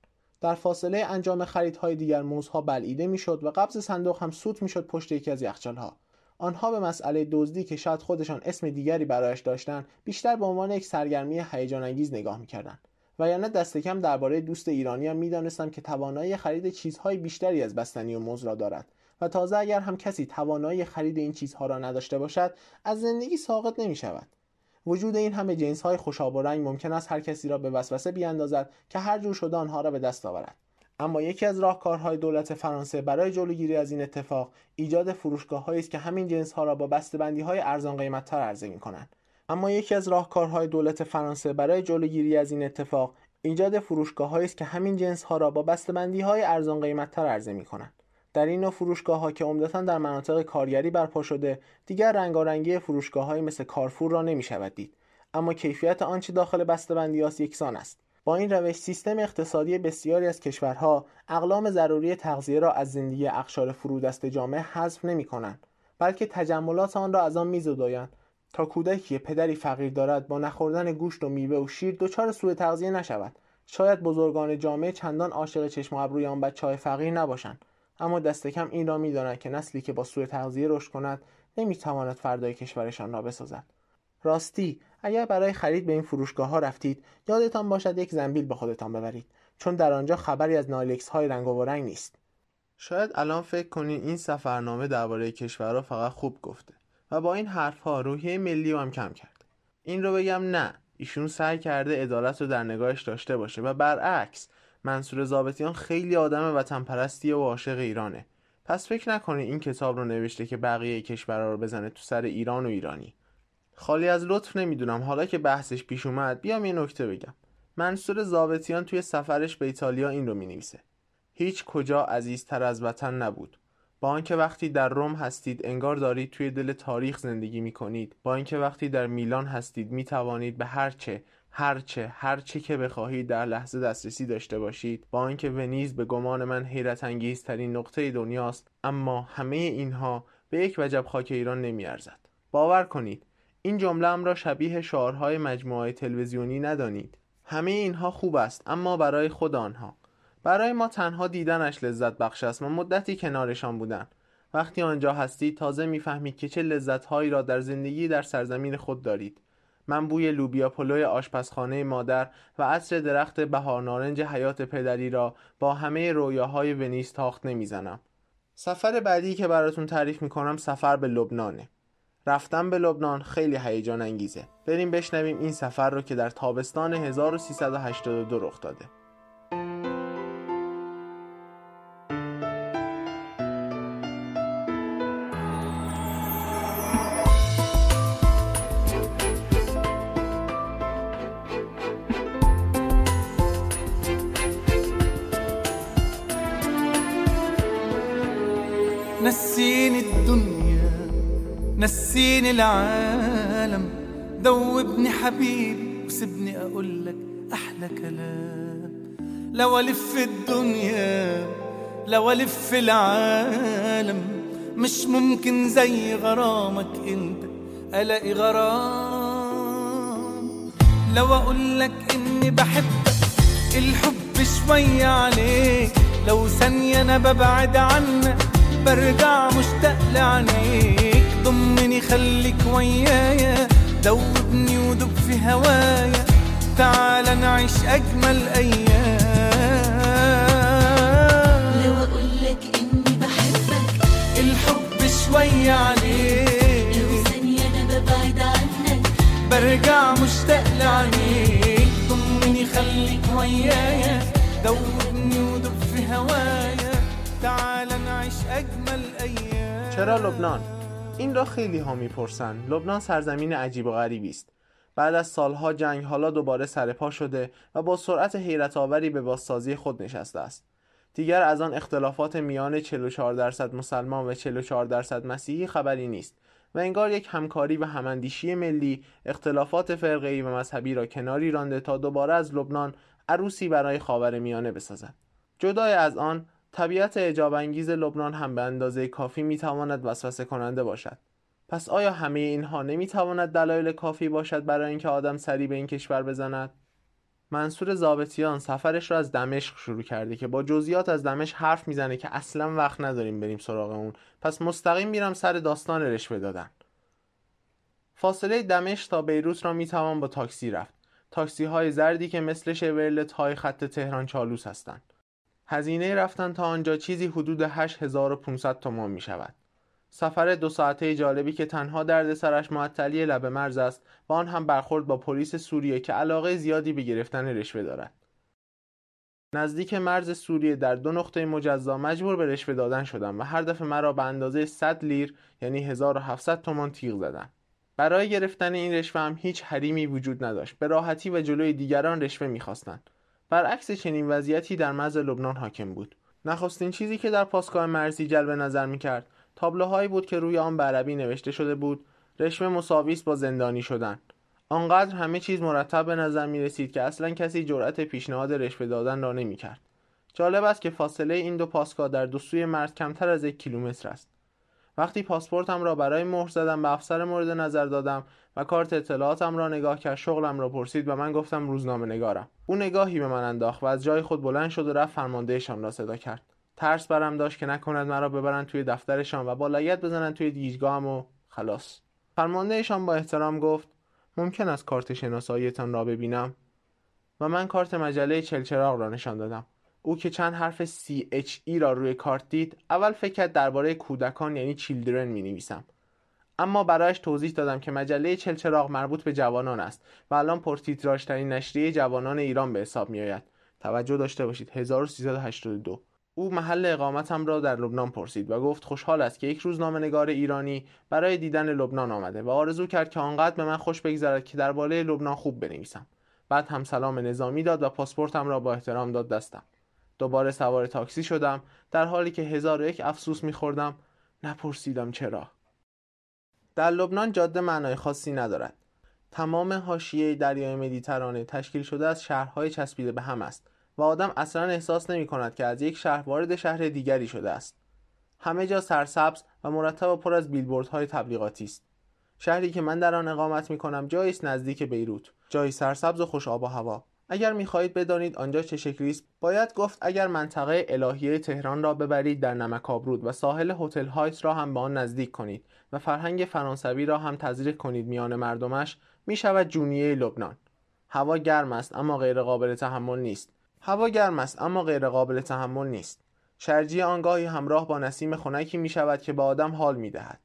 در فاصله انجام خریدهای دیگر موزها بلعیده می‌شد و قبض صندوق هم سوت می‌شد پشت یکی از یخچالها. آنها به مسئله دزدی که شاید خودشان اسم دیگری برایش داشتند بیشتر به عنوان یک سرگرمی هیجان انگیز نگاه می‌کردند و یا نه دست کم درباره دوست ایرانی هم می‌دانستم که توانایی خرید چیزهای بیشتری از بستنی و موز را دارد و تازه اگر هم کسی توانایی خرید این چیزها را نداشته باشد از زندگی ساقط نمی شود وجود این همه جنس های خوشاب و رنگ ممکن است هر کسی را به وسوسه بیاندازد که هر جور شده آنها را به دست آورد. اما یکی از راهکارهای دولت فرانسه برای جلوگیری از این اتفاق ایجاد فروشگاه است که همین جنس ها را با بسته‌بندی های ارزان قیمتتر عرضه می کنند اما یکی از راهکارهای دولت فرانسه برای جلوگیری از این اتفاق ایجاد فروشگاه است که همین جنس ها را با بسته‌بندی های ارزان قیمتتر عرضه می کنند در این نوع فروشگاه ها که عمدتا در مناطق کارگری برپا شده دیگر رنگارنگی فروشگاه های مثل کارفور را نمی شود دید. اما کیفیت آنچه داخل بسته‌بندی یکسان است. با این روش سیستم اقتصادی بسیاری از کشورها اقلام ضروری تغذیه را از زندگی اقشار فرودست جامعه حذف نمی کنند بلکه تجملات آن را از آن میزدایند تا کودکی پدری فقیر دارد با نخوردن گوشت و میوه و شیر دچار سوء تغذیه نشود. شاید بزرگان جامعه چندان عاشق چشم و ابروی آن بچه های فقیر نباشند. اما دست کم این را می‌دانند که نسلی که با سوء تغذیه رشد کند نمی‌تواند فردای کشورشان را بسازد. راستی اگر برای خرید به این فروشگاه ها رفتید یادتان باشد یک زنبیل با خودتان ببرید چون در آنجا خبری از نایلکس های رنگ و رنگ نیست. شاید الان فکر کنین این سفرنامه درباره کشورها فقط خوب گفته و با این حرف ها روحیه ملی هم کم کرد این رو بگم نه ایشون سعی کرده عدالت رو در نگاهش داشته باشه و برعکس منصور زابطیان خیلی آدم وطن پرستی و عاشق ایرانه. پس فکر نکنید این کتاب رو نوشته که بقیه کشورها رو بزنه تو سر ایران و ایرانی. خالی از لطف نمی‌دونم. حالا که بحثش پیش اومد بیام یه نکته بگم. منصور زابطیان توی سفرش به ایتالیا این رو می‌نویسه. هیچ کجا عزیزتر از وطن نبود. با آنکه وقتی در روم هستید انگار دارید توی دل تاریخ زندگی می کنید با اینکه وقتی در میلان هستید می توانید به هر چه هر چه هر چه که بخواهید در لحظه دسترسی داشته باشید. با آنکه ونیز به گمان من حیرت انگیزترین نقطه دنیاست اما همه اینها به یک وجب خاک ایران نمیارزد. باور کنید این جمله را شبیه شعارهای مجموعه تلویزیونی ندانید. همه اینها خوب است اما برای خود آنها. برای ما تنها دیدنش لذت بخش است. و مدتی کنارشان بودن. وقتی آنجا هستید تازه می‌فهمید که چه لذتهایی را در زندگی در سرزمین خود دارید. من بوی لوبیا پلوی آشپزخانه مادر و عطر درخت بهار نارنج حیات پدری را با همه رویاهای ونیز تاخت نمی‌زنم. سفر بعدی که براتون تعریف می‌کنم سفر به لبنانه. رفتن به لبنان خیلی هیجان انگیزه. بریم بشنویم این سفر رو که در تابستان 1382 رخ داده. نسيني العالم. ذوبني حبيبي وسيبني أقول لك أحلى كلام. لو ألف الدنيا لو ألف العالم مش ممكن زي غرامك أنت ألاقي غرام. لو أقول لك إني بحبك الحب شوية عليك. لو ثانية أنا ببعد عنك برجع مشتاق لعينيك. ضمني خليك ويايا دوبني ودوب في هوايا تعال نعيش أجمل أيام. لو أقولك إني بحبك الحب شوية عليك. لو ثانية أنا ببعد عنك. برجع مشتاق لعينيك. ضمني خليك ويايا دوبني ودوب في هوايا تعال نعيش أجمل أيام. چرا لبنان؟ این را خیلی ها می‌پرسند. لبنان سرزمین عجیب و غریبی است. بعد از سالها جنگ حالا دوباره سرپا شده و با سرعت حیرت آوری به بازسازی خود نشسته است. دیگر از آن اختلافات میان 44 درصد مسلمان و 44 درصد مسیحی خبری نیست و انگار یک همکاری و هماندیشی ملی اختلافات فرقه‌ای و مذهبی را کناری رانده تا دوباره از لبنان عروسی برای خاورمیانه بسازد. جدای از آن طبیعت اعجاب انگیز لبنان هم به اندازه کافی می‌تواند وسوسه کننده باشد. پس آیا همه اینها نمی‌تواند دلایل کافی باشد برای اینکه آدم سری به این کشور بزند؟ منصور زابطیان سفرش را از دمشق شروع کرده که با جزئیات از دمشق حرف می‌زنه که اصلا وقت نداریم بریم سراغ اون پس مستقیم میرم سر داستان رشوه دادن فاصله دمشق تا بیروت را می‌توان با تاکسی رفت تاکسی های زردی که مثل شورلت های خط تهران چالوس هستند هزینه رفتن تا آنجا چیزی حدود 8500 تومان می شود. سفر دو ساعته جالبی که تنها درد سرش معطلی لب مرز است و آن هم برخورد با پلیس سوریه که علاقه زیادی به گرفتن رشوه دارد. نزدیک مرز سوریه در دو نقطه مجزا مجبور به رشوه دادن شدم و هر دفعه مرا به اندازه 100 لیر یعنی 1700 تومان تیغ زدن. برای گرفتن این رشوه هم هیچ حریمی وجود نداشت. به راحتی و جلوی دیگران رشوه می‌خواستند. برعکس چنین وضعیتی در مرز لبنان حاکم بود. نخستین چیزی که در پاسگاه مرزی جلب نظر می‌کرد تابلوهایی بود که روی آن به عربی نوشته شده بود رشوه مساوی با زندانی شدن آنقدر همه چیز مرتب به نظر می رسید که اصلا کسی جرأت پیشنهاد رشوه دادن را نمی کرد. جالب است که فاصله این دو پاسگاه در دو سوی مرز کمتر از یک کیلومتر است. وقتی پاسپورتم را برای مهر زدم به افسر مورد نظر دادم و کارت اطلاعاتم را نگاه کرد شغلم را پرسید و من گفتم روزنامه نگارم. او نگاهی به من انداخت و از جای خود بلند شد و رفت فرماندهشان را صدا کرد. ترس برم داشت که نکند مرا ببرند توی دفترشان و با لگت بزنند توی دیجگاهم و خلاص. فرماندهشان با احترام گفت ممکن است کارت شناساییتان را ببینم؟ و من کارت مجله چلچراغ را نشان دادم. او که چند حرف CHE را روی کارت دید اول فکر کرد درباره کودکان یعنی چیلدرن می نویسم اما برایش توضیح دادم که مجله چلچراغ مربوط به جوانان است و الان پرتیتراژترین نشریه جوانان ایران به حساب می آید توجه داشته باشید. 1382 او محل اقامتم را در لبنان پرسید و گفت خوشحال است که یک روزنامه نگار ایرانی برای دیدن لبنان آمده و آرزو کرد که آنقدر به من خوش بگذرد که درباره لبنان خوب بنویسم. بعد هم سلام نظامی داد و پاسپورتم را با احترام داد دستم. دوباره سوار تاکسی شدم. در حالی که هزار و یک افسوس میخوردم. نپرسیدم چرا. در لبنان جاده معنای خاصی ندارد. تمام حاشیه دریای مدیترانه تشکیل شده از شهرهای چسبیده به هم است و آدم اصلا احساس نمی کند که از یک شهر وارد شهر دیگری شده است. همه جا سرسبز و مرتب و پر از بیلبوردهای تبلیغاتی است. شهری که من در آن اقامت می کنم جایی است نزدیک بیروت. جایی سرسبز و خوش آب و هوا. اگر می‌خواهید بدانید آنجا چه شکلی است باید گفت اگر منطقه الهیه تهران را ببرید در نمک آبرود و ساحل هتل هایت را هم به آن نزدیک کنید و فرهنگ فرانسوی را هم تزریق کنید میان مردمش می شود جونیه لبنان. هوا گرم است اما غیر قابل تحمل نیست. هوا گرم است اما غیر قابل تحمل نیست. شرجی آنگاهی همراه با نسیم خنکی می شود که به آدم حال می دهد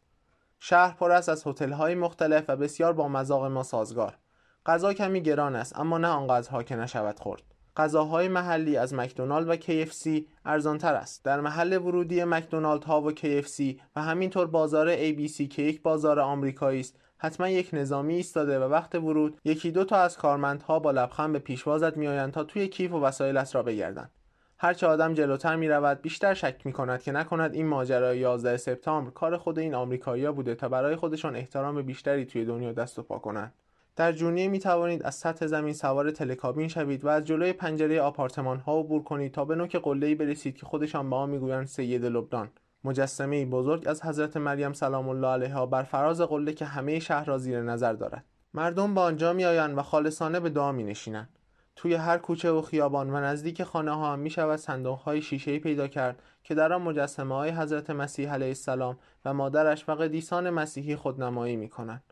شهر پر است از هتل‌های مختلف و بسیار با مذاق ما سازگار. غذا کمی گران است اما نه آنقدرها که نشود خورد غذاهای محلی از مکدونالد و KFC ارزانتر است. در محل ورودی مکدونالد ها و KFC و همینطور بازار ABC که یک بازار آمریکایی است حتما یک نظامی ایستاده و وقت ورود یکی دو تا از کارمندها با لبخند به پیشوازت میآیند تا توی کیف و وسایلت را بگردند. هرچه آدم جلوتر می رود بیشتر شک می کند که نکند این ماجرای 11 سپتامبر کار خود این آمریکایی‌ها بوده تا برای خودشان احترام بیشتری توی دنیا دست و پا کنند. در جونیه می توانید از سطح زمین سوار تلکابین شوید و از جلوی پنجره آپارتمان ها عبور کنید تا به نوک قله‌ای برسید که خودشان به آن می‌گویند سید لبنان. مجسمه بزرگ از حضرت مریم سلام الله علیها بر فراز قله که همه شهر را زیر نظر دارد. مردم به آنجا میآیند و خالصانه به دعا می نشینند توی هر کوچه و خیابان و نزدیک خانه ها می شود صندوق های شیشه پیدا کرد که در آن مجسمه های حضرت مسیح علیه السلام و مادرش و قدیسان مسیحی خودنمایی می کنند.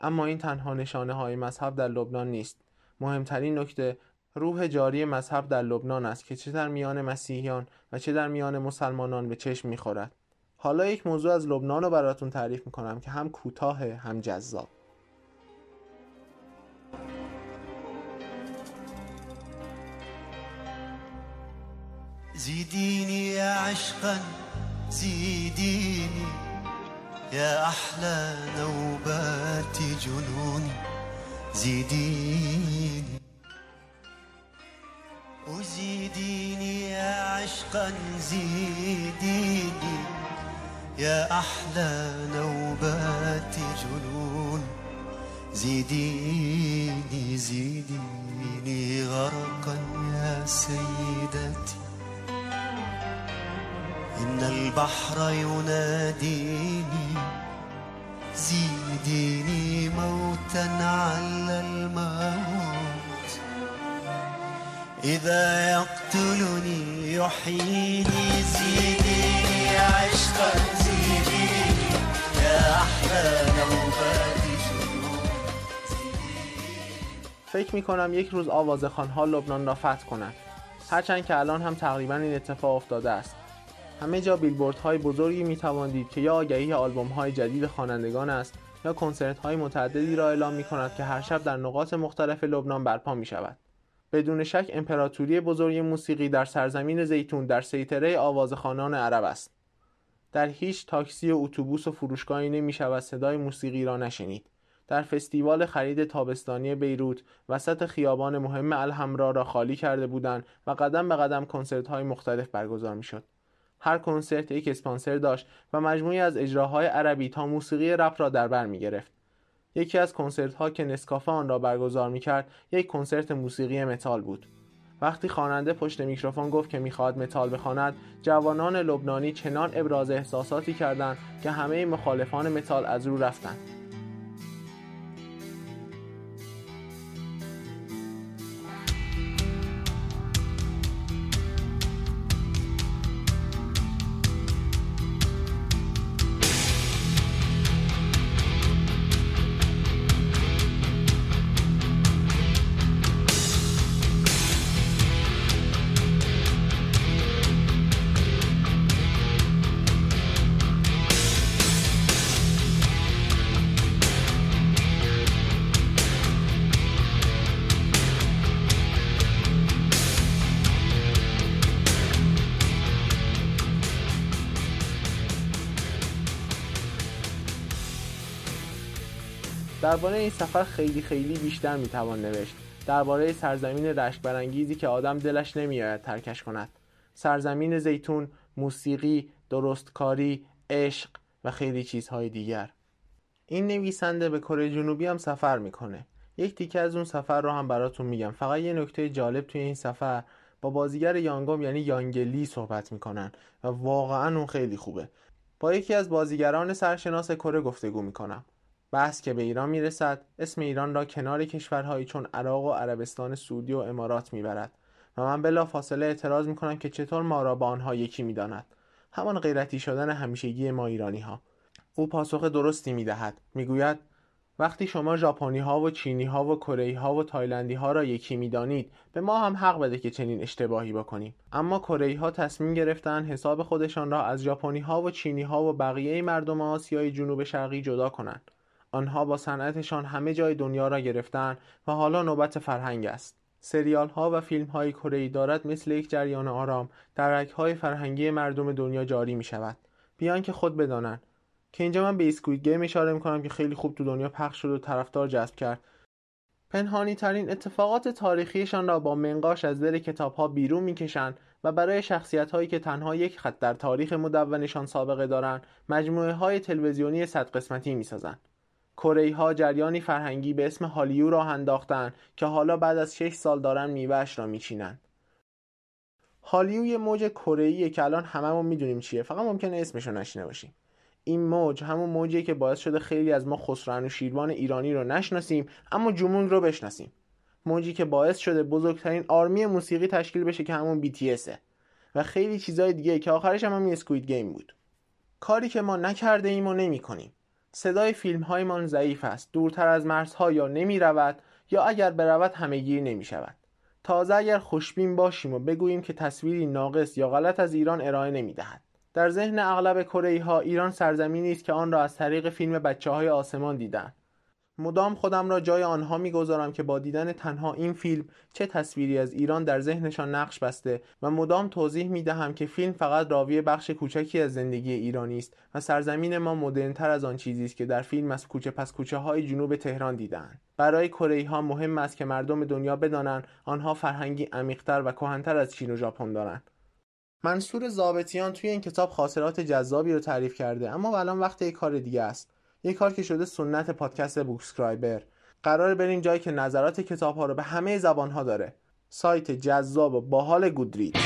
اما این تنها نشانه های مذهب در لبنان نیست. مهمترین نکته روح جاری مذهب در لبنان است که چه در میان مسیحیان و چه در میان مسلمانان به چشم می‌خورد. حالا یک موضوع از لبنان رو براتون تعریف می‌کنم که هم کوتاه هم جذاب. يا عشقا زيديني يا أحلى نوبات جنوني زيديني وزيديني يا عشقا زيديني. يا أحلى نوبات جنون زيديني زيديني غرقا يا سيدتي. إن البحر يناديني زيديني موتا على الموت. إذا يقتلني يحييني زيديني عشقا زيديني يا أحلى نوبات فکر می کنم یک روز آوازخوانها لبنان را فتح کنند هرچند که الان هم تقریبا این اتفاق افتاده است. همه جا بیلبورد های بزرگی می تواندید که یا آگهی آلبوم های جدید خوانندگان است یا کنسرت های متعددی را اعلام می کند که هر شب در نقاط مختلف لبنان برپا می شود. بدون شک امپراتوری بزرگ موسیقی در سرزمین زیتون در سیطره آوازخوانان عرب است. در هیچ تاکسی و اتوبوس و فروشگاهی نمی شود صدای موسیقی را نشنید. در فستیوال خرید تابستانی بیروت وسط خیابان مهم الحمرا را خالی کرده بودند و قدم به قدم کنسرت های مختلف برگزار می شد. هر کنسرت یک اسپانسر داشت و مجموعه‌ای از اجراهای عربی تا موسیقی رپ را در بر می گرفت. یکی از کنسرت ها که نسکافه آن را برگزار می کرد یک کنسرت موسیقی متال بود. وقتی خواننده پشت میکروفون گفت که می‌خواهد متال بخواند جوانان لبنانی چنان ابراز احساساتی کردند که همه مخالفان متال از رو رفتند درباره این سفر خیلی خیلی بیشتر می‌توان نوشت. درباره سرزمین رشک برانگیزی که آدم دلش نمیآید ترکش کند. سرزمین زیتون موسیقی درستکاری عشق و خیلی چیزهای دیگر. این نویسنده به کره جنوبی هم سفر می‌کنه. یک تیکه از اون سفر رو هم براتون میگم. فقط یه نکته جالب توی این سفر با بازیگر یانگوم یعنی یانگلی صحبت می‌کنن و واقعا اون خیلی خوبه. با یکی از بازیگران سرشناس کره گفتگو می‌کنم. بحث که به ایران می‌رسد اسم ایران را کنار کشورهایی چون عراق و عربستان سعودی و امارات می‌برد و من بلا فاصله اعتراض می‌کنم که چطور ما را با آنها یکی می‌داند. همان غیرتی شدن همیشگی ما ایرانی ها او پاسخ درستی می‌دهد. می‌گوید وقتی شما ژاپنی ها و چینی ها و کره ها و تایلندی ها را یکی می‌دانید به ما هم حق بده که چنین اشتباهی بکنیم. اما کره ها تصمیم گرفتن حساب خودشان را از ژاپنی ها و چینی ها و بقیه مردم آسیای جنوب شرقی جدا کنند. آنها با صنعتشان همه جای دنیا را گرفتن و حالا نوبت فرهنگ است. سریال ها و فیلم های کره دارد مثل یک جریان آرام در رگ های فرهنگی مردم دنیا جاری می شود بیان که خود بدانند. که اینجا من به اسکوید گیم اشاره می‌کنم که خیلی خوب تو دنیا پخش شد و طرفدار جذب کرد. پنهانی ترین اتفاقات تاریخیشان را با منقاش از دل کتاب ها بیرون می‌کشند و برای شخصیت هایی که تنها یک خط در تاریخ مدونشان سابقه دارند مجموعه های تلویزیونی صد قسمتی می‌سازند. کره ها جریانی فرهنگی به اسم هالیو را انداختند که حالا بعد از 6 سال دارن میوهش را میچینند هالیو یه موج کره که الان هممون می‌دونیم چیه فقط ممکنه اسمشو نشینه باشیم. این موج همون موجیه که باعث شده خیلی از ما خسرو و شیروان ایرانی رو نشناسیم اما جمونگ رو بشناسیم. موجی که باعث شده بزرگترین آرمی موسیقی تشکیل بشه که همون BTSه و خیلی چیزای دیگه که آخرش هم همین اسکوید گیم بود. کاری که ما نکرده ایم و نمی کنیم صدای فیلم هایمان ضعیف است. دورتر از مرزها یا نمی رود یا اگر برود همهگیر نمی شود تازه اگر خوشبین باشیم و بگوییم که تصویری ناقص یا غلط از ایران ارائه نمی دهد در ذهن اغلب کره ها ایران سرزمینی است که آن را از طریق فیلم بچه های آسمان دیدن مدام خودم را جای آنها می‌گذارم که با دیدن تنها این فیلم چه تصویری از ایران در ذهنشان نقش بسته و مدام توضیح می دهم که فیلم فقط راوی بخش کوچکی از زندگی ایرانی است و سرزمین ما مدرنتر از آن چیزی است که در فیلم از کوچه پس کوچه های جنوب تهران دیدن برای کره ها مهم است که مردم دنیا بدانند آنها فرهنگی عمیقتر و کهنتر از چین و ژاپن دارند. منصور زابطیان توی این کتاب خاطرات جذابی رو تعریف کرده اما الان وقت یک کار دیگه است. یک کار که شده سنت پادکست بوکسکرایبر. قرار بریم جایی که نظرات کتاب ها رو به همه زبان ها داره. سایت جذاب و باحال گودریت.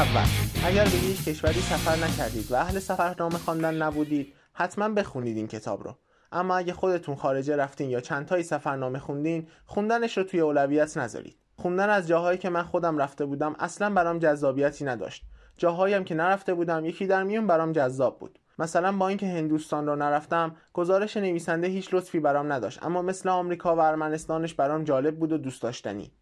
اول اگر به هیچ کشوری سفر نکردید و اهل سفرنامه خواندن نبودید حتما بخونید این کتاب رو. اما اگه خودتون خارجه رفتین یا چند تایی سفرنامه خوندین خوندنش رو توی اولویت نذارید. خوندن از جاهایی که من خودم رفته بودم اصلا برام جذابیتی نداشت. جاهایی هم که نرفته بودم یکی در میون برام جذاب بود. مثلا با اینکه هندوستان رو نرفتم گزارش نویسنده هیچ لطفی برام نداشت. اما مثل آمریکا و ارمنستانش برام جالب بود و دوست داشتنی.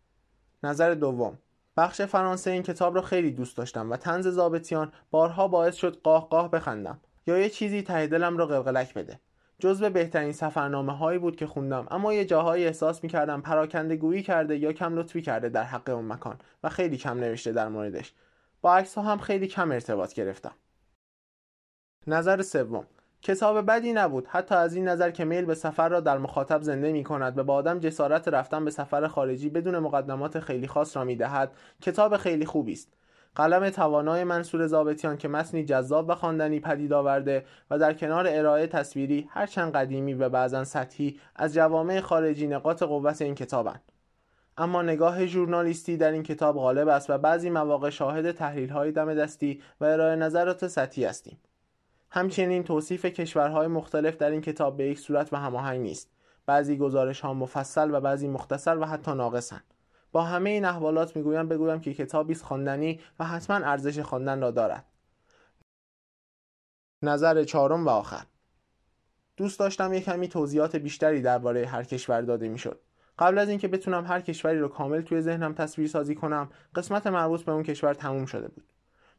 نظر دوم. بخش فرانسه این کتاب رو خیلی دوست داشتم و تنز زابطیان بارها باعث شد قاه قاه بخندم. یا یه چیزی ته دلم رو قلقلک بده. جزو بهترین سفرنامه هایی بود که خوندم اما یه جاهایی احساس می‌کردم پراکنده گویی کرده یا کم لطفی کرده در حق اون مکان و خیلی کم نوشته در موردش. با عکس ها هم خیلی کم ارتباط گرفتم. نظر سوم. کتاب بدی نبود. حتی از این نظر که میل به سفر را در مخاطب زنده می کند و با آدم جسارت رفتن به سفر خارجی بدون مقدمات خیلی خاص را می دهد کتاب خیلی خوبی است. قلم توانای منصور زابطیان که متنی جذاب و خواندنی پدید آورده و در کنار ارائه تصویری هرچند قدیمی و بعضا سطحی از جوامع خارجی نقاط قوت این کتابند. اما نگاه ژورنالیستی در این کتاب غالب است و بعضی مواقع شاهد تحلیل های دم دستی و ارائه نظرات سطحی هستیم. همچنین توصیف کشورهای مختلف در این کتاب به یک صورت و هماهنگ نیست. بعضی گزارش ها مفصل و بعضی مختصر و حتی ناقصند با همه این احوالات می‌گویم بگویم که کتابی است خواندنی و حتما ارزش خواندن را دارد. نظر چهارم و آخر. دوست داشتم یک کمی توضیحات بیشتری درباره هر کشور داده می‌شد. قبل از اینکه بتونم هر کشوری رو کامل توی ذهنم تصویر سازی کنم قسمت مربوط به اون کشور تموم شده بود.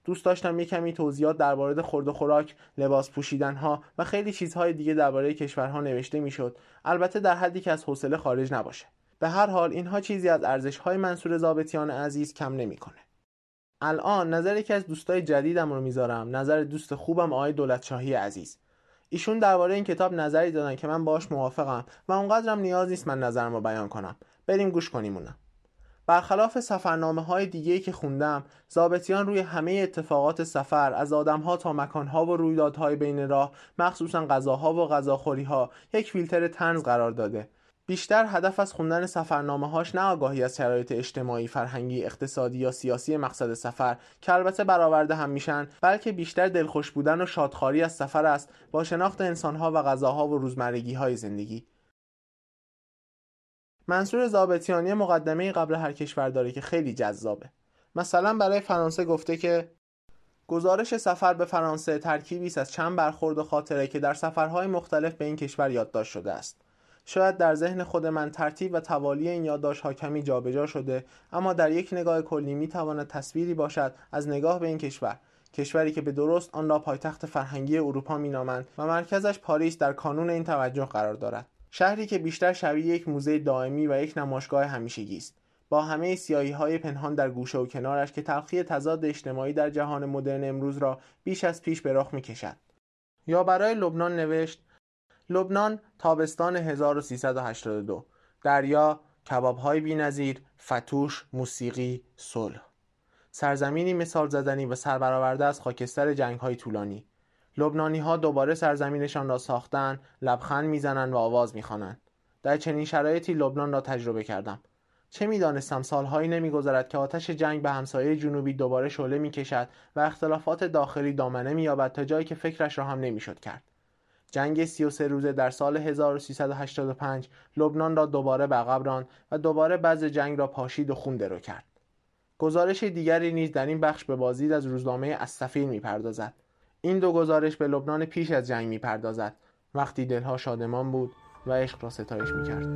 دوست داشتم یک کمی توضیحات درباره خورد و خوراک، لباس پوشیدن ها و خیلی چیزهای دیگه درباره کشورها نوشته می‌شد. البته در حدی که از حوصله خارج نباشه. به هر حال اینها چیزی از ارزش های منصور زابطیان عزیز کم نمی‌کنه. الان نظر یکی از دوستای جدیدم رو می‌ذارم. نظر دوست خوبم آقای دولتشاهی عزیز. ایشون درباره این کتاب نظری دادن که من باهاش موافقم و اونقدرم نیاز نیست من نظرم رو بیان کنم. بریم گوش کنیم اونم برخلاف سفرنامه های دیگه که خوندم زابطیان روی همه اتفاقات سفر از آدمها تا مکانها و رویدادهای بین راه مخصوصا غذاها و غذاخوری ها یک فیلتر تنز قرار داده. بیشتر هدف از خوندن سفرنامه هاش نه آگاهی از شرایط اجتماعی، فرهنگی، اقتصادی یا سیاسی مقصد سفر که البته برآورده هم میشن بلکه بیشتر دلخوش بودن و شادخواری از سفر است با شناخت انسانها و غذاها و روزمرگی های زندگی. منصور زابتیانی مقدمه قبل هر کشور داره که خیلی جذابه. مثلا برای فرانسه گفته که گزارش سفر به فرانسه ترکیبی است از چند برخورد و خاطره که در سفرهای مختلف به این کشور یادداشت شده است. شاید در ذهن خود من ترتیب و توالی این یادداشت‌ها کمی جابجا شده اما در یک نگاه کلی می‌تواند تصویری باشد از نگاه به این کشور. کشوری که به درست آن را پایتخت فرهنگی اروپا مینامند و مرکزش پاریس در کانون این توجه قرار دارد. شهری که بیشتر شبیه یک موزه دائمی و یک نمایشگاه همیشگی است. با همه سیاهی های پنهان در گوشه و کنارش که تلخی تضاد اجتماعی در جهان مدرن امروز را بیش از پیش به رخ می کشد. یا برای لبنان نوشت لبنان تابستان 1382 دریا کبابهای بی‌نظیر فتوش موسیقی صلح. سرزمینی مثال زدنی و سربرآورده از خاکستر جنگ‌های طولانی. لبنانی ها دوباره سرزمینشان را ساختن لبخند می‌زنند و آواز می‌خوانند در چنین شرایطی لبنان را تجربه کردم چه می‌دانستم سالهایی نمیگذرد که آتش جنگ به همسایه جنوبی دوباره شعله می‌کشد و اختلافات داخلی دامنه مییابد تا جایی که فکرش را هم نمی‌شد کرد جنگ 33 روزه در سال 1385 لبنان را دوباره به عقب و دوباره بعض جنگ را پاشید و خون درو کرد. گزارش دیگری نیز در این بخش به بازدید از روزنامه السفیر می‌پردازد. این دو گزارش به لبنان پیش از جنگ می‌پردازد وقتی دلها شادمان بود و عشق را ستایش می‌کرد.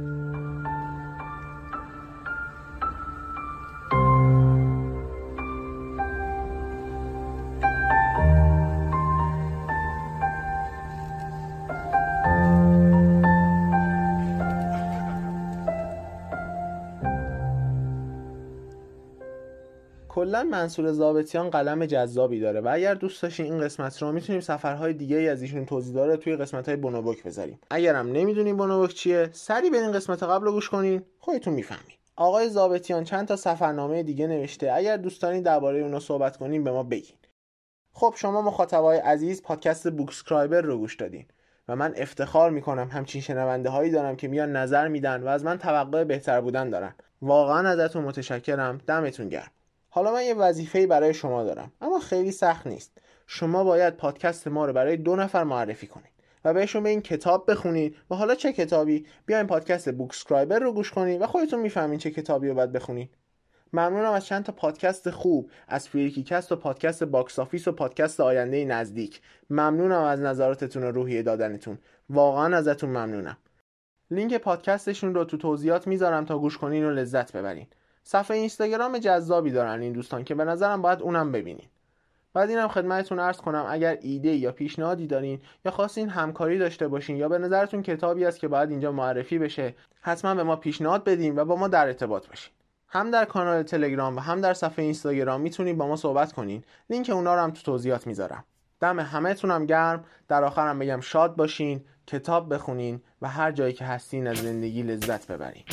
منصور زابتیان قلم جذابی داره و اگر دوست داشتین این قسمت رو می‌تونیم سفرهای دیگه ای از ایشون توضیح داره توی قسمت های بونوبوک بذاریم. اگرم نمی‌دونین بونوبوک چیه سری برین قسمت قبل رو گوش کنین خودتون می‌فهمین. آقای زابتیان چند تا سفرنامه دیگه نوشته اگر دوست دارین درباره اونها صحبت کنین به ما بگین. خب شما مخاطبای عزیز پادکست بوکسکرایبر رو گوش دادین و من افتخار می‌کنم همچین شنونده هایی دارم که میان نظر میدن و از من توقع بهتر بودن دارن. واقعا ازتون متشکرم دمتون گرم. حالا من یه وظیفه برای شما دارم اما خیلی سخت نیست. شما باید پادکست ما رو برای دو نفر معرفی کنید و بهشون بگین کتاب بخونید و حالا چه کتابی؟ بیاین پادکست بوکسکرایبر رو گوش کنید و خودتون می‌فهمین چه کتابی رو باید بخونید. ممنونم از چند تا پادکست خوب از فریکیکست و پادکست باکس آفیس و پادکست آینده نزدیک. ممنونم از نظراتتون و روحیه دادنتون. واقعا ازتون ممنونم. لینک پادکستشون رو تو توضیحات می‌ذارم تا گوش کنین و لذت ببرین. صفحه اینستاگرام جذابی دارن این دوستان که به نظرم باید اونم ببینین. بعد اینم خدمتتون عرض کنم اگر ایده یا پیشنهادی دارین یا خواستین همکاری داشته باشین یا به نظرتون کتابی است که باید اینجا معرفی بشه حتما به ما پیشنهاد بدین و با ما در ارتباط باشین. هم در کانال تلگرام و هم در صفحه اینستاگرام می‌تونید با ما صحبت کنین. لینک اونا رو هم تو توضیحات می‌ذارم. دم همهتونم گرم. در آخرم بگم شاد باشین کتاب بخونین و هر جایی که هستین از زندگی لذت ببرین.